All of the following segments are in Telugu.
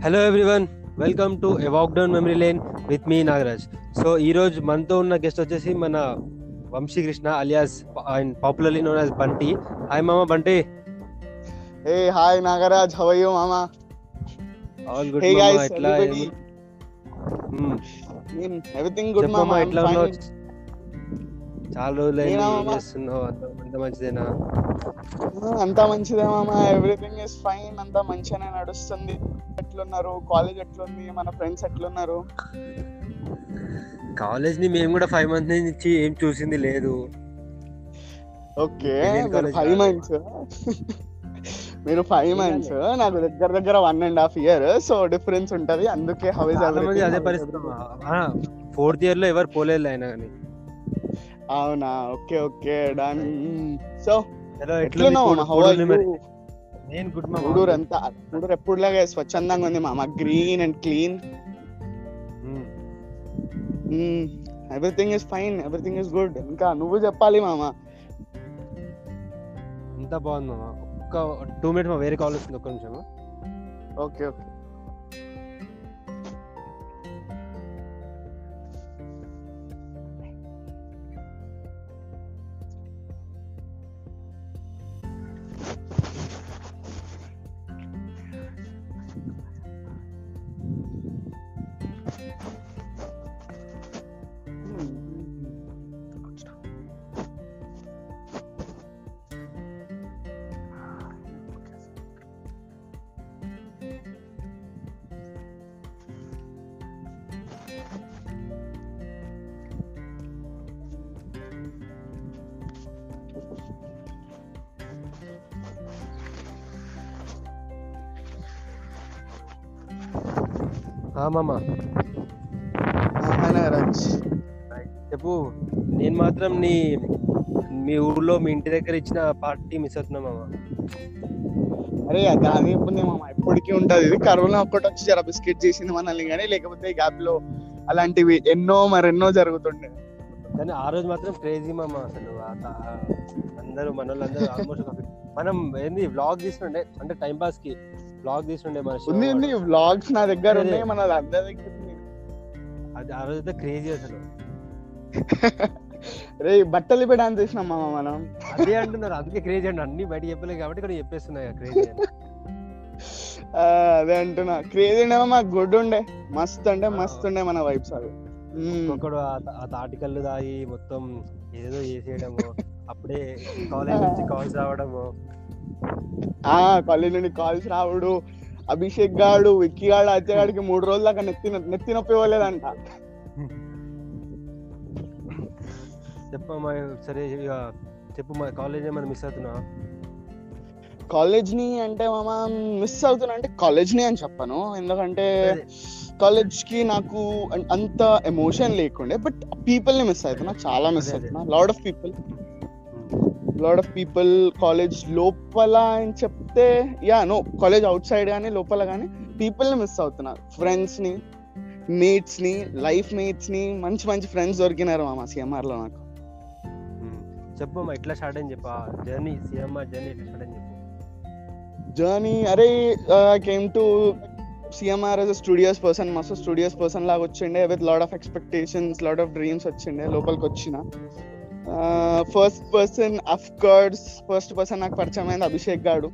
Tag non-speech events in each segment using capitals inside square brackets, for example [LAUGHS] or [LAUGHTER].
Hello everyone welcome to walk down memory lane with me Nagaraj so ఈ రోజు మనతో ఉన్న గెస్ట్ వచ్చేసి మన Vamsi Krishna alias and popularly known as Bunty hi మామ బంటి ఏ హాయ్ నాగరాజ్ హౌ యూ మామా? ఆల్ గుడ్ మామ. ఎట్లా. ఎవ్రీథింగ్ గుడ్ మామా ఎట్లా ఉన్నావు? చాలా రోజులు? చేస్తున్నావు? అంత మంచిదేనా? అంతా మంచిదే మామా. ఎవ్రీథింగ్ ఇస్ ఫైన్ అంతా మంచిగానే నడుస్తుంది. ఎట్లున్నారు? కాలేజ్ ఎట్లుంది? మన ఫ్రెండ్స్ ఎట్లున్నారు? కాలేజ్ని మేము కూడా ఫైవ్ మంత్స్ నుంచి ఏం చూసింది లేదు. ఓకే. ఫైవ్. మంత్స్ మీరు ఫైవ్ మంత్స్ నాకు దగ్గర దగ్గర one and half year so difference ఉంటది. అందుకే హౌ ఇస్ చాలా మంది అదే పరిస్థితి ఫోర్త్ ఇయర్లో ఎవరు పోలేదు అయినా కానీ. అవునా? Okay okay done. So Gudur అంతా గూడూరు ఎప్పుడులాగా స్వచ్ఛందంగా ఉంది మామ. Green and clean. Everything is fine everything is good ఇంకా నువ్వు చెప్పాలి మామ. అంతా బాగుంది మామ. ఒక్క టూ మినిట్స్ మా వేరే కాల్ వస్తుంది ఒక్క నిమిషం. Okay okay. మామ చెప్పు నేను మాత్రం నీ మీ ఊర్లో మీ ఇంటి దగ్గర ఇచ్చిన పార్టీ మిస్ అవుతున్నా మామ. అరే అది ఇప్పుడు మామ. ఎప్పటికీ ఉంటది. ఇది కరోనా ఒక్కటి వచ్చి జర బిస్కెట్ చేసింది మనల్ని కానీ లేకపోతే గ్యాప్లో అలాంటివి ఎన్నో మరెన్నో జరుగుతుండే. కానీ ఆ రోజు మాత్రం క్రేజీ మామ అసలు. అందరూ మన వాళ్ళందరూ ఆల్మోస్ట్ మనం ఏంది వ్లాగ్ తీస్తుండే అంటే టైం పాస్కి. వ్లాగ్ తీస్తుండే మన ఉంది ఉంది. వాడు. వ్లాగ్స్ నా దగ్గర. ఉన్నాయి మన అందరి దగ్గర. అది ఆ రోజు క్రేజీ అసలు. [LAUGHS] రే బట్టలు పెట్టి డాన్స్ చేసినాం మామ మనం? అదే అంటున్నారు. అందుకే క్రేజీ అండి అన్ని బయట చెప్పలేదు కాబట్టి ఇక్కడ చెప్పేస్తున్నాయి క్రేజీ [LAUGHS] అదే అంటున్నా. క్రేజీ ఉండే మామ గుడ్ ఉండే. మస్త్ అంటే మస్త్ ఉండే మన వైబ్స్ అవి. ఒక్కొక్కడు ఆ- తాటికల్లు తాగి మొత్తం ఏదో చేసేయడము. అప్పుడే [LAUGHS] కాలేజ్ నుంచి కాల్స్ రావడము. ఆ కాలేజ్ నుండి కాల్స్ రావుడు. అభిషేక్ గాడు విక్కీ గాడు అచ్చే గాడికి మూడు రోజుల దాకా నెత్తి నెత్తి నొప్పి ఇవ్వలేదంట. చెప్పమ్మా సరే చెప్పు మా కాలేజ్ ఏమైనా మిస్ అవుతున్నా కాలేజ్ని అంటే మామ మిస్ అవుతున్నా అంటే కాలేజ్ని అని చెప్పను. ఎందుకంటే కాలేజ్కి నాకు అంత ఎమోషన్ లేకుండే బట్ పీపుల్ని మిస్ అవుతున్నా చాలా మిస్. అవుతున్నా lot of people lot of people college లోపల అని చెప్తే yeah no college outside కానీ లోపల కానీ పీపుల్ని మిస్ అవుతున్నా ఫ్రెండ్స్ని మేట్స్ని లైఫ్ మేట్స్ని మంచి మంచి ఫ్రెండ్స్ దొరికినారు మామ సిఎంఆర్లో నాకు. చెప్పమ్మా ఎట్లా స్టార్ట్ అయింది చెప్పా జర్నీ సిఎంఆర్ జర్నీ ఎట్లా స్టార్ట్ చెప్పు. జర్నీ అరే came to CMR S studios person మస్తు స్టూడియోస్ పర్సన్ లాగా వచ్చిండే with lot of expectations lot of dreams వచ్చిండే లోపలికి వచ్చిన. First person of course first person నాకు పరిచయం అయింది అభిషేక్ గాడు.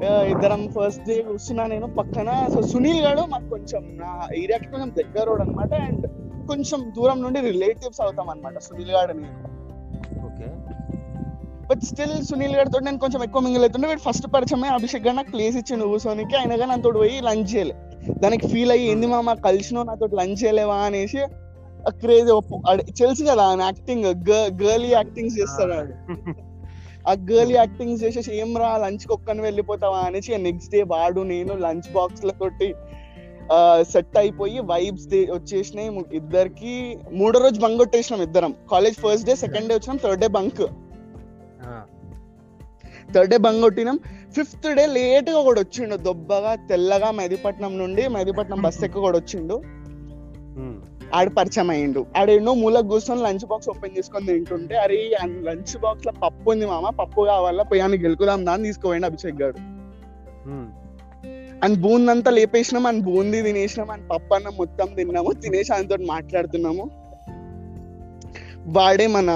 Uh, ఇద్దరం ఫస్ట్ డే కూర్చున్నా నేను పక్కన. సో సునీల్ గాడు మాకు కొంచెం నా ఏరియాకి కొంచెం దగ్గర అనమాట అండ్ కొంచెం దూరం నుండి రిలేటివ్స్ అవుతాం అనమాట సునీల్ గాడు నేను. ఓకే. బట్ స్టిల్ సునీల్ గారితో నేను కొంచెం ఎక్కువ మింగిల్ అవుతుండే. వీడు ఫస్ట్ పరిచయమే అభిషేక్ గారు నాకు ప్లేస్ ఇచ్చిండు కూర్చోనికి. అయినా కానీ నాతో పోయి లంచ్ చేయలే. దానికి ఫీల్ అయ్యి ఏంది మామ కలిసినో నాతో లంచ్ చేయలేవా? అనేసి క్రేజ్ తెలుసు కదా ఆయన యాక్టింగ్ గర్లీ యాక్టింగ్స్ చేస్తాడు. ఆ. గర్లీ యాక్టింగ్స్ చేసేసి ఏం రా లంచ్ ఒక్కని వెళ్ళిపోతావా? అనేసి నెక్స్ట్ డే వాడు నేను లంచ్ బాక్స్ ల తోటి సెట్ అయిపోయి వైబ్స్ వచ్చేసినాయి ఇద్దరికి మూడో రోజు బంక్ కొట్టేసినాం ఇద్దరం. College first day second day వచ్చినాం third day bunk. Third day bunk కొట్టినాం. Fifth day లేట్గా కూడా వచ్చిండు దొబ్బగా తెల్లగా మెదిపట్నం నుండి మెదిపట్నం బస్ ఎక్క కూడా వచ్చిండు. ఆడ పరిచయం అయ్యిండు. ఆడ ఎన్నో మూలకు కూర్చొని లంచ్ బాక్స్ ఓపెన్ చేసుకొని తింటుంటే అరే లంచ్ బాక్స్లో పప్పు ఉంది మామ పప్పు కావాలా పోయాన్ని గెలుకుదాం దాన్ని తీసుకోపోయిండు అభిషేక్ గారు అండ్ బూందీ అంతా లేపేసినాం అండ్ బూందీ తినేసినాం అండ్ పప్పు అన్నం మొత్తం తిన్నాము తినేసి ఆయనతో మాట్లాడుతున్నాము. వాడే మన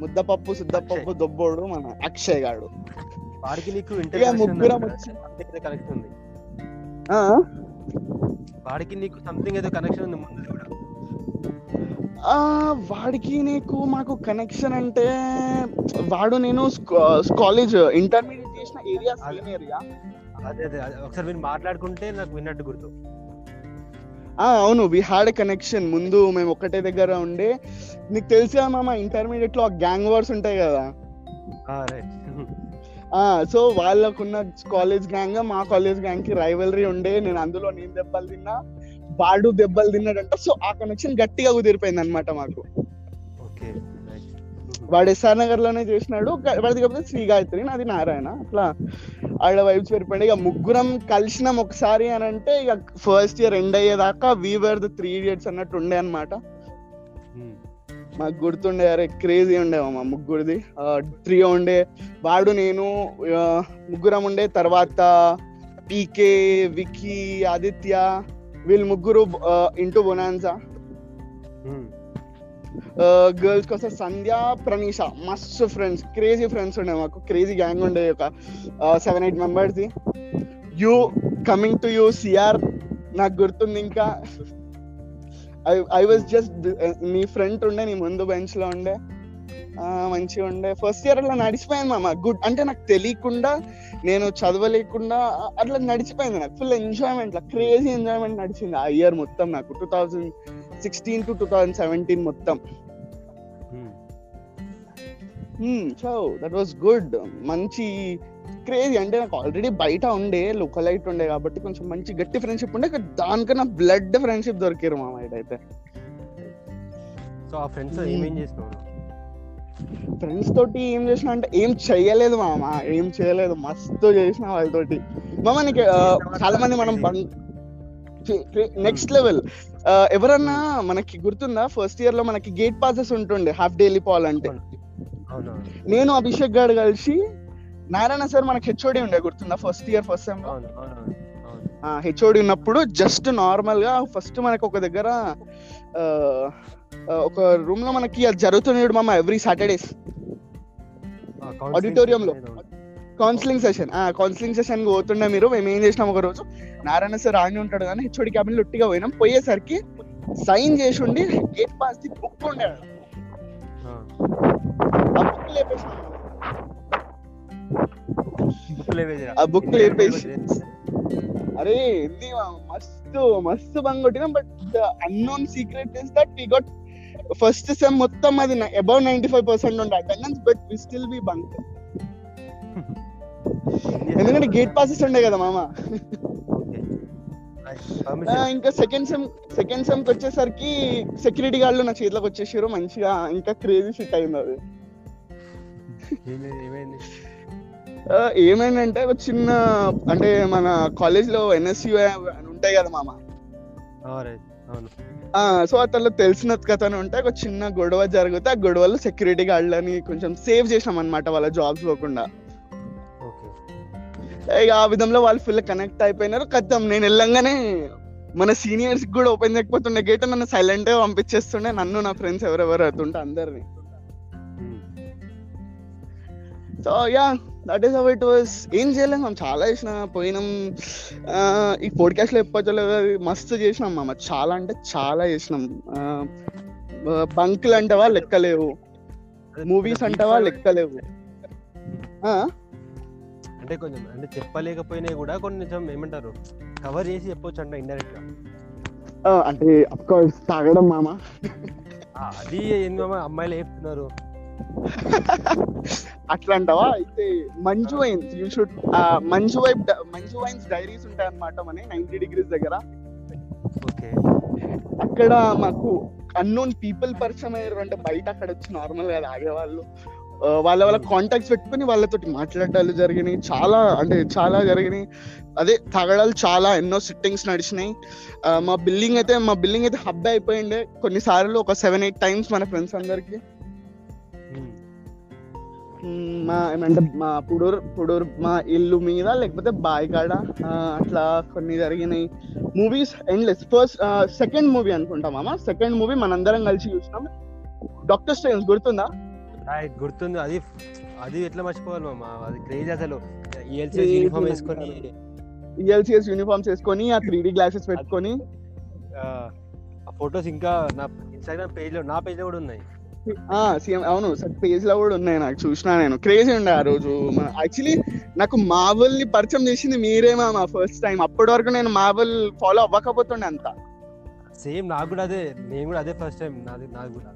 ముద్దపప్పు శుద్ధపప్పు దొబ్బోడు మన అక్షయ్ గాడు. వాడికి నీకు ముగ్గురం కనెక్షన్ ఉంది? వాడికి నీకు సంథింగ్ ఏదో కనెక్షన్ ఉంది ముందు కూడా వాడికి నీకు మాకు కనెక్షన్ అంటే వాడు నేను కాలేజ్ ఇంటర్మీడియట్ చేసిన ఏరియా సేమ్ ఏరియా అదే అదే. ఒకసారి మీరు మాట్లాడుకుంటే నాకు విన్నట్టు గుర్తు. అవును వి హ్యాడ్ కనెక్షన్ ముందు మేము ఒకటే దగ్గర ఉండే. నీకు తెలుసా మామ ఇంటర్మీడియట్లో గ్యాంగ్ వార్స్ ఉంటాయి కదా? సో వాళ్ళకున్న కాలేజ్ గ్యాంగ్ మా కాలేజ్ గ్యాంగ్కి రైవలరీ ఉండే. నేను అందులో నేను దెబ్బలు తిన్నా. వాడు దెబ్బలు తిన్నాడంట. సో ఆ కనెక్షన్ గట్టిగా కుదిరిపోయింది అనమాట మాకు. వాడు ఎస్ఆర్ నగర్లోనే చేసినాడు. వాడిది కాకపోతే శ్రీ గాయత్రి నాది నారాయణ. అట్లా ఆడ వైబ్స్ పెరిపోయింది ఇక ముగ్గురం కలిసినాం ఒకసారి అని అంటే ఇక ఫస్ట్ ఇయర్ ఎండ్ అయ్యేదాకా we were the three idiots అన్నట్టు ఉండే అనమాట మాకు గుర్తుండే అరే క్రేజీ ఉండే మా ముగ్గురిది. ట్రియో ఉండే. వాడు నేను ముగ్గురం ఉండే. తర్వాత పీకే వికీ ఆదిత్య వీళ్ళు ముగ్గురు ఇంటూ బొనాన్సా? గర్ల్స్ కోసం సంధ్య ప్రణీష మస్తు ఫ్రెండ్స్ క్రేజీ ఫ్రెండ్స్ ఉండే మాకు క్రేజీ గ్యాంగ్ ఉండే ఒక seven eight members you coming to you CR నాకు గుర్తుంది ఇంకా. ఐ వాజ్ జస్ట్ నీ ఫ్రంట్ ఉండే నీ ముందు బెంచ్లో ఉండే. మంచిగా ఉండే. ఫస్ట్ ఇయర్ అట్లా నడిచిపోయింది మామ. గుడ్ అంటే నాకు తెలియకుండా నేను చదవలేకుండా అట్లా నడిచిపోయింది నాకు. ఫుల్ ఎంజాయ్మెంట్ క్రేజీ ఎంజాయ్మెంట్ నడిచింది ఆ ఇయర్ మొత్తం నాకు. Two thousand sixteen to two thousand seventeen మొత్తం. సో దట్ వాస్ గుడ్ మంచి క్రేజీ అంటే నాకు ఆల్రెడీ బయట ఉండే లోకలైట్ ఉండే కాబట్టి కొంచెం మంచి గట్టి ఫ్రెండ్షిప్ ఉండే. కానీ దానికన్నా బ్లడ్ ఫ్రెండ్షిప్ దొరికారు మా అయితే సో ఆ ఫ్రెండ్స్. ఏమేం చేసినావు? ఫ్రెండ్స్ తోటి ఏం చేసిన అంటే ఏం చెయ్యలేదు మామ ఏం చేయలేదు. మస్తు చేసిన వాళ్ళతోటి. మామ నీకు ఆ, చాలా మంది మనం నెక్స్ట్ లెవెల్ ఎవరన్నా మనకి గుర్తుందా? ఫస్ట్ ఇయర్లో మనకి గేట్ పాసెస్ ఉంటుండే హాఫ్ డైలీ పోవాలంటే అవునా నేను అభిషేక్ గారు కలిసి నారాయణ సార్ మనకి హెచ్ఓడి ఉండే గుర్తుందా? First year first sem HOD ఉన్నప్పుడు జస్ట్ నార్మల్గా ఫస్ట్ మనకి ఒక దగ్గర ఒక రూమ్లో మనకి అది జరుగుతుంది చూడు మామ ఎవ్రీ సాటర్డేస్ ఆ, counseling Auditorium లో. కౌన్సిలింగ్ సెషన్ ఆ కౌన్సిలింగ్ సెషన్ పోతుండే మీరు. మేము ఏం చేసినాం ఒక రోజు? నారాయణ సార్ ఆడి ఉంటాడు కానీ హెచ్ఓడి క్యాబిన్లో ఒట్టిగా పోయినాం. పోయేసరికి సైన్ చేసి ఉండి గేట్ పాస్ ది బుక్ ఉండే. ఆడ. ఆ, బుక్ లేవేదిరా. ఆ ఎన్ని లేపేసి. అరే ఏంది మస్తు మస్తు bunk కొట్టినాం but unknown secret is that we got first sem మొత్తం అది అబౌవ్ నైన్టీ ఫైవ్ పర్సెంట్ ఉండే. Attendance but we still be bunk ఎందుకంటే? గేట్ పాసెస్ ఉండే కదా మామ. ఇంకా సెకండ్ సెమ్ సెకండ్ సెమ్కి వచ్చేసరికి సెక్యూరిటీ గార్డులు నా చేతిలోకి వచ్చేసారు మంచిగా ఇంకా క్రేజీ షిట్ అయింది అది. ఏమైందంటే ఒక చిన్న అంటే మన కాలేజ్లో ఎన్ఎస్యు ఉంటాయి కదా మామ. సో అతను తెలిసిన కథనే ఉంటే ఒక చిన్న గొడవ జరిగితే ఆ గొడవలో సెక్యూరిటీ గార్డులని కొంచెం సేవ్ చేసాం అనమాట వాళ్ళ జాబ్స్ పోకుండా. ఇక ఆ విధంలో వాళ్ళు ఫుల్ కనెక్ట్ అయిపోయినారు. కథం నేను వెళ్ళంగానే మన సీనియర్స్ కూడా ఓపెన్ చేయకపోతుండే. గేట్ నన్ను సైలెంట్గా పంపించేస్తుండే. నన్ను నా ఫ్రెండ్స్ ఎవరెవరు అవుతుంటే అందరిని. So yeah. That is how it was ఏం చేయలేం మనం చాలా చేసినా పోయినాం. ఈ పోడ్కాస్ట్లో చెప్పలేదు అది మస్తు చేసినాం మామ చాలా అంటే చాలా చేసినాం. బంకులు అంటావా లెక్కలేవు. మూవీస్ అంటావా లెక్కలేవు. అంటే కొంచెం అంటే చెప్పలేకపోయినా కూడా కొంచెం ఏమంటారు? కవర్ చేసి చెప్పొచ్చు అంట ఇండైరెక్ట్గా అంటే అఫ్ కోర్స్ తాగడం మామ. అది ఏంది మామ? అమ్మాయిలు చెప్తున్నారు. అట్లా అంటావా అయితే Manju wines you should Manju wipe Manju wines diaries ఉంటాయి అన్నమాట మన నైన్టీ డిగ్రీస్ దగ్గర. ఓకే. అక్కడ మాకు అన్నోన్ పీపుల్ పరిచయం అయ్యారు అంటే బయట అక్కడ వచ్చి నార్మల్గా తాగేవాళ్ళు. వాళ్ళ వాళ్ళ కాంటాక్ట్స్ పెట్టుకుని వాళ్ళతోటి మాట్లాడాలు జరిగినాయి. చాలా అంటే చాలా జరిగినాయి. అదే తాగడాలు చాలా ఎన్నో సిట్టింగ్స్ నడిచినాయి. మా బిల్డింగ్ అయితే మా బిల్డింగ్ అయితే హబ్ అయిపోయిండే. కొన్నిసార్లు ఒక సెవెన్ ఎయిట్ టైమ్స్ మన ఫ్రెండ్స్ అందరికి. మా ఏమంటే మా పుడూరు పుడూరు మా ఇల్లు మీద లేకపోతే బాయికాడ ఆ, అట్లా కొన్ని జరిగినాయి. Movies endless first second movie అనుకుంటా మామ. సెకండ్ మూవీ మనందరం కలిసి చూసినాం. డాక్టర్ స్ట్రేంజ్ గుర్తుందా? రైట్ గుర్తుంది. అది అది ఎట్లా మర్చిపోవాలి మామ? అది క్రేజ్ అసలు. యూనిఫామ్ నాకు వేసుకొని. ఈఎల్సిఎస్ యూనిఫామ్స్ వేసుకొని ఆ త్రీ డి గ్లాసెస్ పెట్టుకొని. ఫొటోస్ ఇంకా నా ఇన్స్టాగ్రామ్ పేజ్లో నా పేజ్లో కూడా ఉన్నాయి. సీఎం అవును. పేజ్లో కూడా ఉన్నాయి నాకు చూసినా నేను. క్రేజీ ఉండే ఆ రోజు. యాక్చువల్లీ నాకు మార్వెల్ని పరిచయం చేసింది మీరే మా ఫస్ట్ టైం అప్పటి వరకు నేను మార్వెల్ ఫాలో అవ్వకపోతుండే అంత. సేమ్ నాకు కూడా అదే. నేను కూడా అదే ఫస్ట్ టైం నాది నాది కూడా.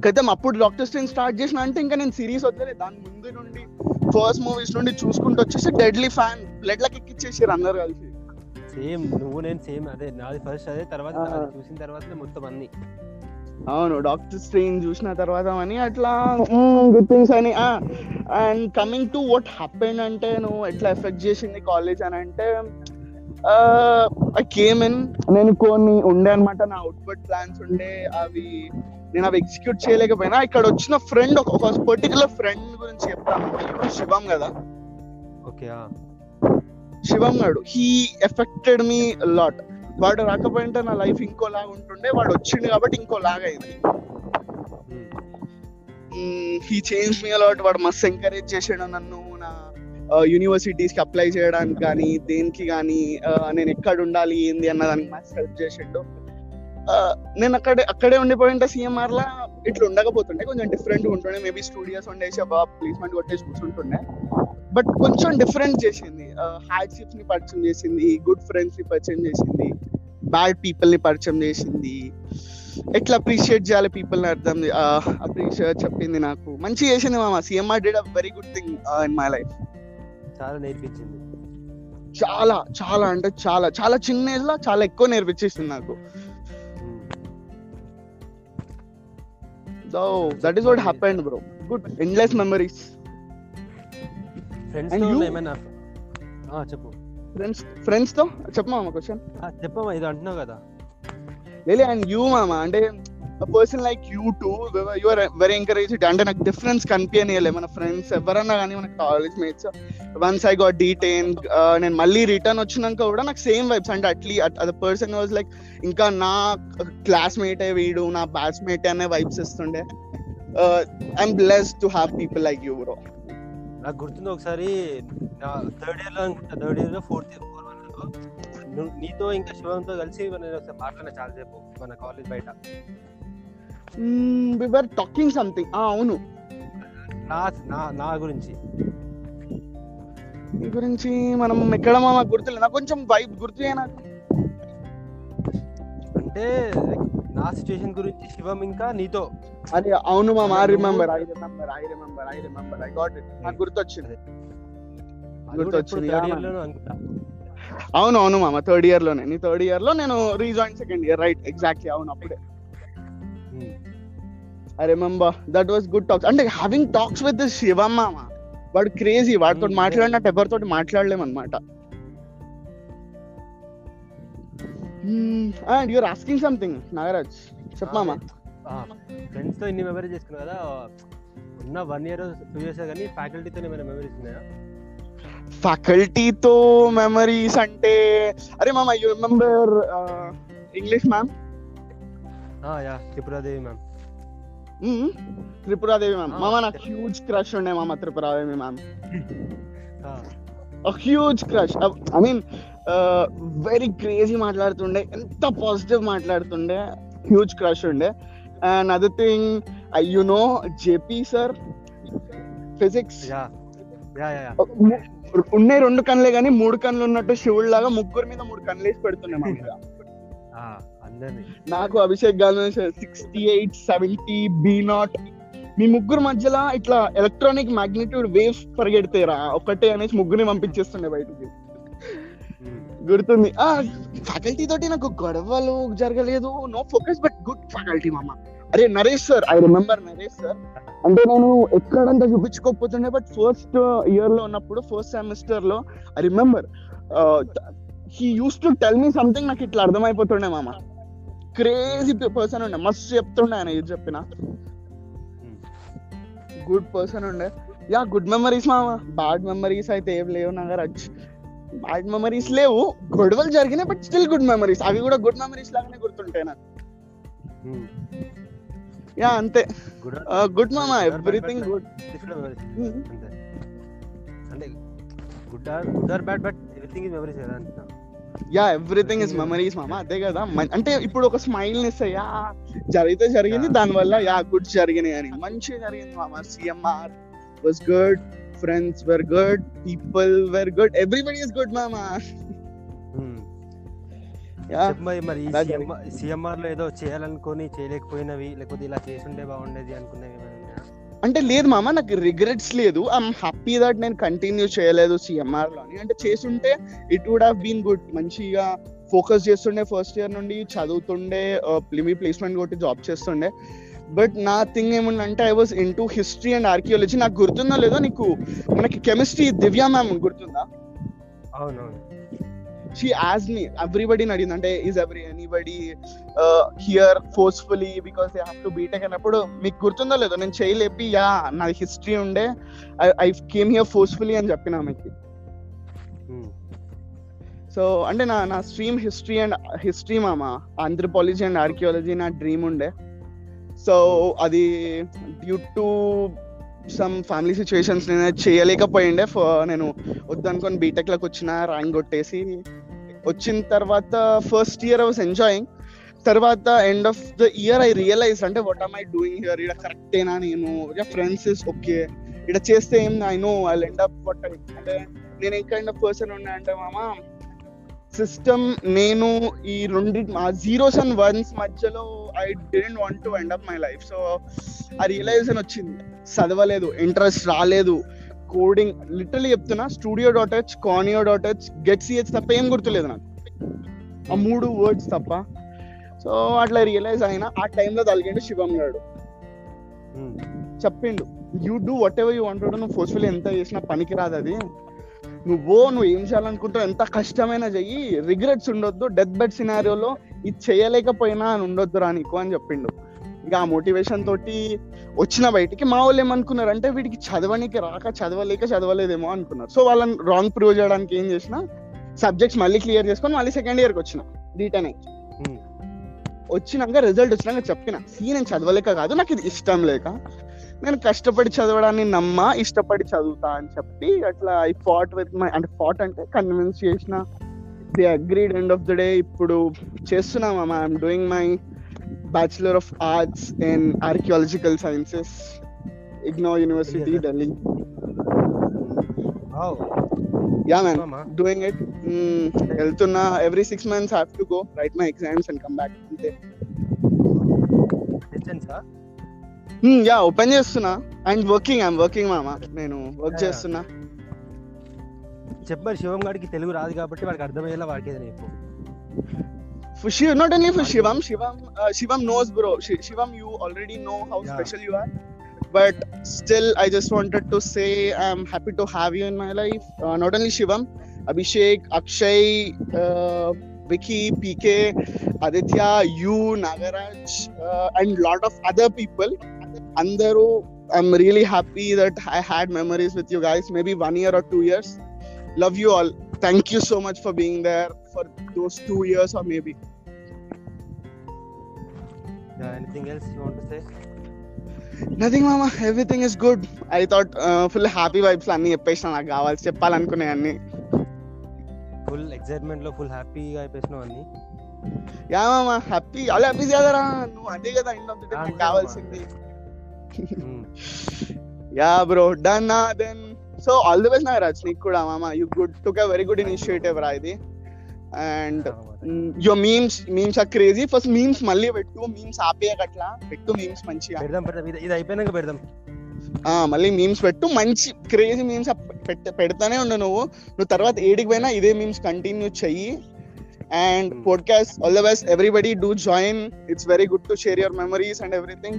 క్రితం అప్పుడు డాక్టర్ స్ట్రేంజ్ స్టార్ట్ చేసిన అంటే ఇంకా నేను సిరీస్ వద్దలేదు. దాని ముందు నుండి ఫస్ట్ మూవీస్ నుండి చూసుకుంటూ వచ్చేసి డెడ్లీ ఫ్యాన్ బ్లడ్ లకి ఎక్కిచ్చేసారు అందరు కలిసి. సేమ్ నువ్వు నేను సేమ్ అదే నాది ఫస్ట్ అదే. తర్వాత చూసిన తర్వాత మొత్తం అన్ని. అవును డాక్టర్ స్ట్రేంజ్ చూసిన తర్వాత అని అట్లా గుడ్ థింగ్స్ అని and coming to what happen అంటే నువ్వు ఎట్లా ఎఫెక్ట్ చేసింది కాలేజ్ అని అంటే ఐ కేమ్ ఇన్ నేను కొన్ని ఉండే అనమాట నా అవుట్పుట్ ప్లాన్స్ ఉండే అవి నేను అవి ఎగ్జిక్యూట్ చేయలేకపోయినా. ఇక్కడ వచ్చిన ఫ్రెండ్ ఒక పర్టికులర్ ఫ్రెండ్ గురించి చెప్తాను శివం కదా? ఓకే శివం గాడు. హీ ఎఫెక్టెడ్ మీ లాట్ వాడు రాకపోయింటే నా లైఫ్ ఇంకోలాగా ఉంటుండే వాడు వచ్చిండు కాబట్టి ఇంకోలాగా అయింది. హీ చేంజ్ మీ అలాట్ వాడు మస్తు ఎంకరేజ్ చేసాడు నన్ను నా యూనివర్సిటీస్కి అప్లై చేయడానికి కానీ దేనికి కానీ నేను ఎక్కడ ఉండాలి ఏంది అన్న దానికి మస్తు హెల్ప్ చేసిండు. నేను అక్కడే అక్కడే ఉండిపోయింటే సిఎంఆర్ లా ఇట్లా ఉండకపోతుండే కొంచెం డిఫరెంట్ ఉంటుండే. మేబీ స్టూడియోస్ ఉండేసి ప్లేస్మెంట్ కొట్టేసి కూర్చుంటుండే బట్ కొంచెం డిఫరెంట్ చేసింది. హార్డ్షిప్స్ని పరిచయం చేసింది గుడ్ ఫ్రెండ్స్ని పరిచయం చేసింది. బ్యాడ్ పీపుల్ని పరిచయం చేసింది. ఎట్లా అప్రిషియేట్ చేయాలి పీపుల్ని అర్థం అప్రిషియేట్ చెప్పింది నాకు. మంచి చేసింది మామ. CMR did a very good thing in my life చాలా నేర్పించింది. చాలా చాలా అంటే చాలా చాలా చిన్న ఏజ్లో చాలా ఎక్కువ నేర్పించేసింది నాకు. So that is what happened bro good endless memories friends? ఏమైనా చెప్పు. ఫ్రెండ్స్ ఫ్రెండ్స్తో చెప్పమా క్వశ్చన్ ఆ, చెప్పమ్మా ఇది అంటున్నావు కదా. Really and you mama అంటే a person like you too you are very encouraged అంటే నాకు డిఫరెన్స్ కనిపించలే మన ఫ్రెండ్స్ ఎవరన్నా కానీ మన college mates once I got detain నేను మళ్ళీ రిటర్న్ వచ్చినాక కూడా నాకు సేమ్ వైబ్స్ అంటే అట్లీ అద పర్సన్ వాజ్ లైక్ ఇంకా నా క్లాస్మేట్ వీడు నా బ్యాచ్ మేట్ అనే వైబ్స్ ఇస్తుండే. I'm bless to have people like you bro నాకు గుర్తుంది ఒకసారి థర్డ్ ఇయర్లో అనుకుంటా. థర్డ్ ఇయర్లో ఫోర్త్ ఇయర్ ఫోర్ వన్లో. నువ్వు- నీతో ఇంకా శివంతో కలిసి నేను ఒకసారి మాట్లాడిన చాలాసేపు మన కాలేజ్ బయట. వి వర్ టాకింగ్ సంథింగ్ అవును. నా నా నా గురించి. ఈ గురించి మనం ఎక్కడ మామ గుర్తులేదు నాకు కొంచెం వైబ్ గుర్తు నాకు అంటే నా సిచ్యుయేషన్ గురించి శివం ఇంకా నీతో. అది అవును మామ I remember I remember I remember I remember I got it నాకు గుర్తొచ్చింది. అవును అవును మామ థర్డ్ ఇయర్లోనే. నీ థర్డ్ ఇయర్లో నేను rejoin second year right exactly అవును అప్పుడే. Hmm. I remember that was good talks అంటే హ్యావింగ్ టాక్స్ విత్ శివం మామ వాడు క్రేజీ వాడితో Hmm, మాట్లాడినట్టు ఎవరితో మాట్లాడలేమన్నమాట. And your asking something Nagaraj చెప్పమామా ఫ్రెండ్స్తో ఇన్ని మెమరీ చేసుకున్నావు కదా. ఉన్న వన్ ఇయర్ టూ ఇయర్స్ కానీ ఫ్యాకల్టీతో ఏమైనా మెమరీస్ ఉన్నాయా? ఫ్యాకల్టీతో మెమరీస్ అంటే అరే మామ you remember English ma'am yeah Tripuradevi ma'am Tripuradevi ma'am మామ నాకు హ్యూజ్ క్రష్ ఉండే మామ Tripuradevi ma'am huge crush I mean very crazy మాట్లాడుతుండే. ఎంత పాజిటివ్ మాట్లాడుతుండే. హ్యూజ్ క్రష్ ఉండే. And other thing I you. Know JP sir physics. ఉన్నాయి రెండు కన్నులే కానీ మూడు కన్నులు ఉన్నట్టు శివుడు లాగా ముగ్గురు మీద మూడు కన్నులు వేసి పెడుతుండే మా మీద. నాకు అభిషేక్ గాను sixty eight seventy be not మీ ముగ్గురు మధ్యలో ఇట్లా ఎలక్ట్రానిక్ మ్యాగ్నిట్యూడ్ వేవ్స్ పరిగెడితేరా ఒకటే అనేసి ముగ్గురిని పంపించేస్తుండే బయటికి. ఉమ్. గుర్తుంది. ఆ ఫ్యాకల్టీ తోటి నాకు గొడవలు జరగలేదు. No focus but good faculty మామ. అరే Naresh sir I remember Naresh sir. అంటే నేను ఎక్కడంతా చూపించుకోకపోతుండే బట్ ఫస్ట్ ఇయర్లో ఉన్నప్పుడు ఫస్ట్ సెమిస్టర్లో I remember he use to tell me something నాకు ఇట్లా అర్థమైపోతుండే మామ. క్రేజీ పర్సన్ ఉండే మస్తు చెప్తుండే ఆయన ఇది చెప్పిన. గుడ్ పర్సన్ ఉండే. యా గుడ్ మెమరీస్ మామ. బ్యాడ్ మెమరీస్ అయితే ఏం లేవు నాగరాజ్. బ్యాడ్ మెమరీస్ లేవు. గొడవలు జరిగినాయి బట్ స్టిల్ గుడ్ మెమరీస్ అవి కూడా గుడ్ మెమరీస్ లాగానే గుర్తుంటాయి నాకు. Hmm. యా అంతే. గుడ్ మామ ఎవ్రీథింగ్ గుడ్. అంతే. అంటే good or good or bad but everything is memories కదా అంటున్నా. యా ఎవ్రీథింగ్ ఇస్ మెమరీస్ మామ అదే కదా అంటే ఇప్పుడు ఒక స్మైల్ ఇస్తాయి యా జరిగితే జరిగింది Yeah. దాని వల్ల యా గుడ్ జరిగినాయి అని. మంచిగా జరిగింది మామ CMR was good friends were good people were good everybody is good మామ. మరి మరి. సిఎంఆర్లో ఏదో చేయాలనుకొని చేయలేకపోయినవి లేకపోతే ఇలా చేసుంటే బాగుండేది ఉన్నాయా? అంటే లేదు మామ నాకు రిగ్రెట్స్ లేదు. ఐఎమ్ హ్యాపీ దట్ నేను కంటిన్యూ చేయలేదు సిఎంఆర్లోని అంటే చేస్తుంటే it would have been good మంచిగా ఫోకస్ చేస్తుండే ఫస్ట్ ఇయర్ నుండి చదువుతుండే లిమి ప్లేస్మెంట్ కొట్టి జాబ్ చేస్తుండే. బట్ నా థింగ్ ఏముందంటే I was into history and archaeology నాకు గుర్తుందో లేదో నీకు? మనకి కెమిస్ట్రీ దివ్యా మ్యామ్ గుర్తుందా? అవునవును. షీ యాజ్ మీ ఎవ్రీబడిని అడిగింది అంటే is every anybody here forcefully because they have to BTech అన్నప్పుడు మీకు గుర్తుందో లేదో నేను చేయలేపి యా నా హిస్టరీ ఉండే. ఐ కేమ్ హియర్ ఫోర్స్ఫుల్లీ అని చెప్పిన ఆమెకి Hmm. సో అంటే నా నా స్ట్రీమ్ హిస్టరీ అండ్ హిస్టరీ మామ ఆంథ్రపాలజీ అండ్ ఆర్కియాలజీ నా డ్రీమ్ ఉండే. సో అది due to some family situations నేను చేయలేకపోయిండే. నేను వద్దనుకొని బీటెక్లోకి వచ్చిన ర్యాంక్ కొట్టేసి వచ్చిన తర్వాత first year I was enjoying తర్వాత end of the year I realise అంటే what am I doing here ఇక్కడ కరెక్టేనా నేను? ఫ్రెండ్స్ ఇస్ ఓకే ఇక్కడ చేస్తే ఏం? I know I end up what అంటే నేను ఏ కైండ్ ఆఫ్ పర్సన్ ఉన్నా అంటే మామ సిస్టమ్ నేను ఈ రెండు ఆ జీరోస్ అండ్ వన్స్ మధ్యలో I didn't want to end up my life so ఆ రియలైజేషన్ వచ్చింది. చదవలేదు ఇంట్రెస్ట్ రాలేదు. కోడింగ్ లిటరలీ చెప్తున్నా studio dot h conio dot h get CH తప్ప ఏం గుర్తులేదు నాకు. ఆ మూడు వర్డ్స్ తప్ప. సో అట్లా రియలైజ్ అయినా ఆ టైంలో తలిగిండు శివం గారు Hmm. చెప్పిండు you do whatever you want నువ్వు ఫోర్స్ఫుల్ ఎంత చేసినా పనికి రాదు అది. నువ్వు నువ్వు ఏం చేయాలనుకుంటావు ఎంత కష్టమైనా చెయ్యి. రిగ్రెట్స్ ఉండొద్దు. డెత్ బెడ్ సినారియోలో ఇది చేయలేకపోయినా అని ఉండొద్దు రా నీకు అని చెప్పిండు. ఇక ఆ మోటివేషన్ తోటి వచ్చిన బయటికి మా వాళ్ళు ఏమనుకున్నారు అంటే వీడికి చదవనికి రాక చదవలేక చదవలేదేమో అనుకున్నారు సో వాళ్ళని రాంగ్ ప్రూవ్ చేయడానికి ఏం చేసిన సబ్జెక్ట్స్ మళ్ళీ క్లియర్ చేసుకొని మళ్ళీ సెకండ్ ఇయర్కి వచ్చిన రిటర్న్ అయ్యి. వచ్చినాక రిజల్ట్ వచ్చినాక చెప్పిన సీ నేను చదవలేక కాదు నాకు ఇది ఇష్టం లేక నేను కష్టపడి చదవడాన్ని నమ్మా ఇష్టపడి చదువుతా అని చెప్పి అట్లా ఐ ఫాట్ విత్ మై అంటే ఫాట్ అంటే కన్విన్స్ చేసిన they agreed end of the day ఇప్పుడు చేస్తున్నామా I'm doing my bachelor of arts in archaeological sciences IGNOU university Delhi. Yeah man. Doing it వెళ్తున్నా. Every six months have to go write my exams and come back అంతే? యా ఓపెన్ చేస్తున్నా. అండ్ వర్కింగ్ ఐఎమ్ వర్కింగ్ మామ. నేను వర్క్. చేస్తున్నా. చెప్పు మరి శివం గారికి తెలుగు రాదు కాబట్టి వాడికి అర్థమయ్యేలా వాడికి ఏదైనా చెప్పు. For Shiv, not only for Shivam, Shivam, uh, Shivam knows, bro. Sh- Shivam, you already know how Yeah. special you are. But still, I just wanted to say I'm happy to have you in my life. Uh, not only Shivam, Abhishek, Akshay, uh, Vicky, PK, Aditya, you, Nagaraj, uh, and lot of other people. Andaru, I'm really happy that I had memories with you guys. Maybe one year or two years. Love you all. Thank you so much for being there for those two years or maybe. Anything else you want to say? Nothing మామ everything is good I thought full happy vibes అన్ని చెప్పేసిన నాకు కావాల్సి చెప్పాలనుకునే అన్ని. ఫుల్ ఎక్సైట్మెంట్లో ఫుల్ హ్యాపీగా అయిపోయినావు అన్ని. యా మామ హ్యాపీ అలా హ్యాపీ కదరా నువ్వు అదే కదా ద డే నాకు కావాల్సింది. Yeah bro done then so all the best Nagaraj నీకు కూడా మామ you good took a very good initiative రా ఇది. And your memes memes are crazy first memes మళ్ళీ పెట్టు మీమ్స్ ఆపేయక అట్లా పెట్టు మీమ్స్ మంచిగా. పెడదాం పెడదాం. ఇది- ఇది అయిపోయినాక పెడదాం. ఆ మళ్ళీ మీమ్స్ పెట్టు మంచి క్రేజీ మీమ్స్ పెడతానే ఉండు నువ్వు. నువ్వు తర్వాత ఏడికి పోయినా ఇదే మీమ్స్ కంటిన్యూ చెయ్యి. And Hmm. Podcast all the best everybody do join it's very good to share your memories and everything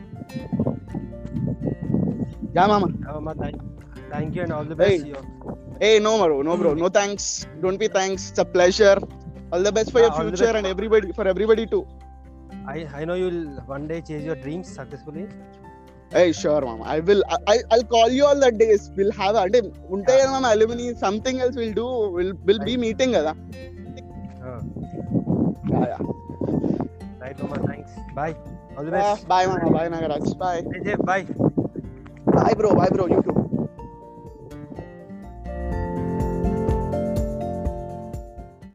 yeah మామ thank you and all the Hey. Best A no మరో no bro no thanks don't be thanks it's a pleasure All the best for your Yeah, all the future best. And everybody for everybody to I I know you will one day change your dreams successfully yeah sure మామ I will I I call you all that days will have అంటే ఉంటాయి కదా మామ alumni something else will do will will be meeting కదా right thanks bye all the best bye మామ bye Nagaraj bye bye bye bro bye bro YouTube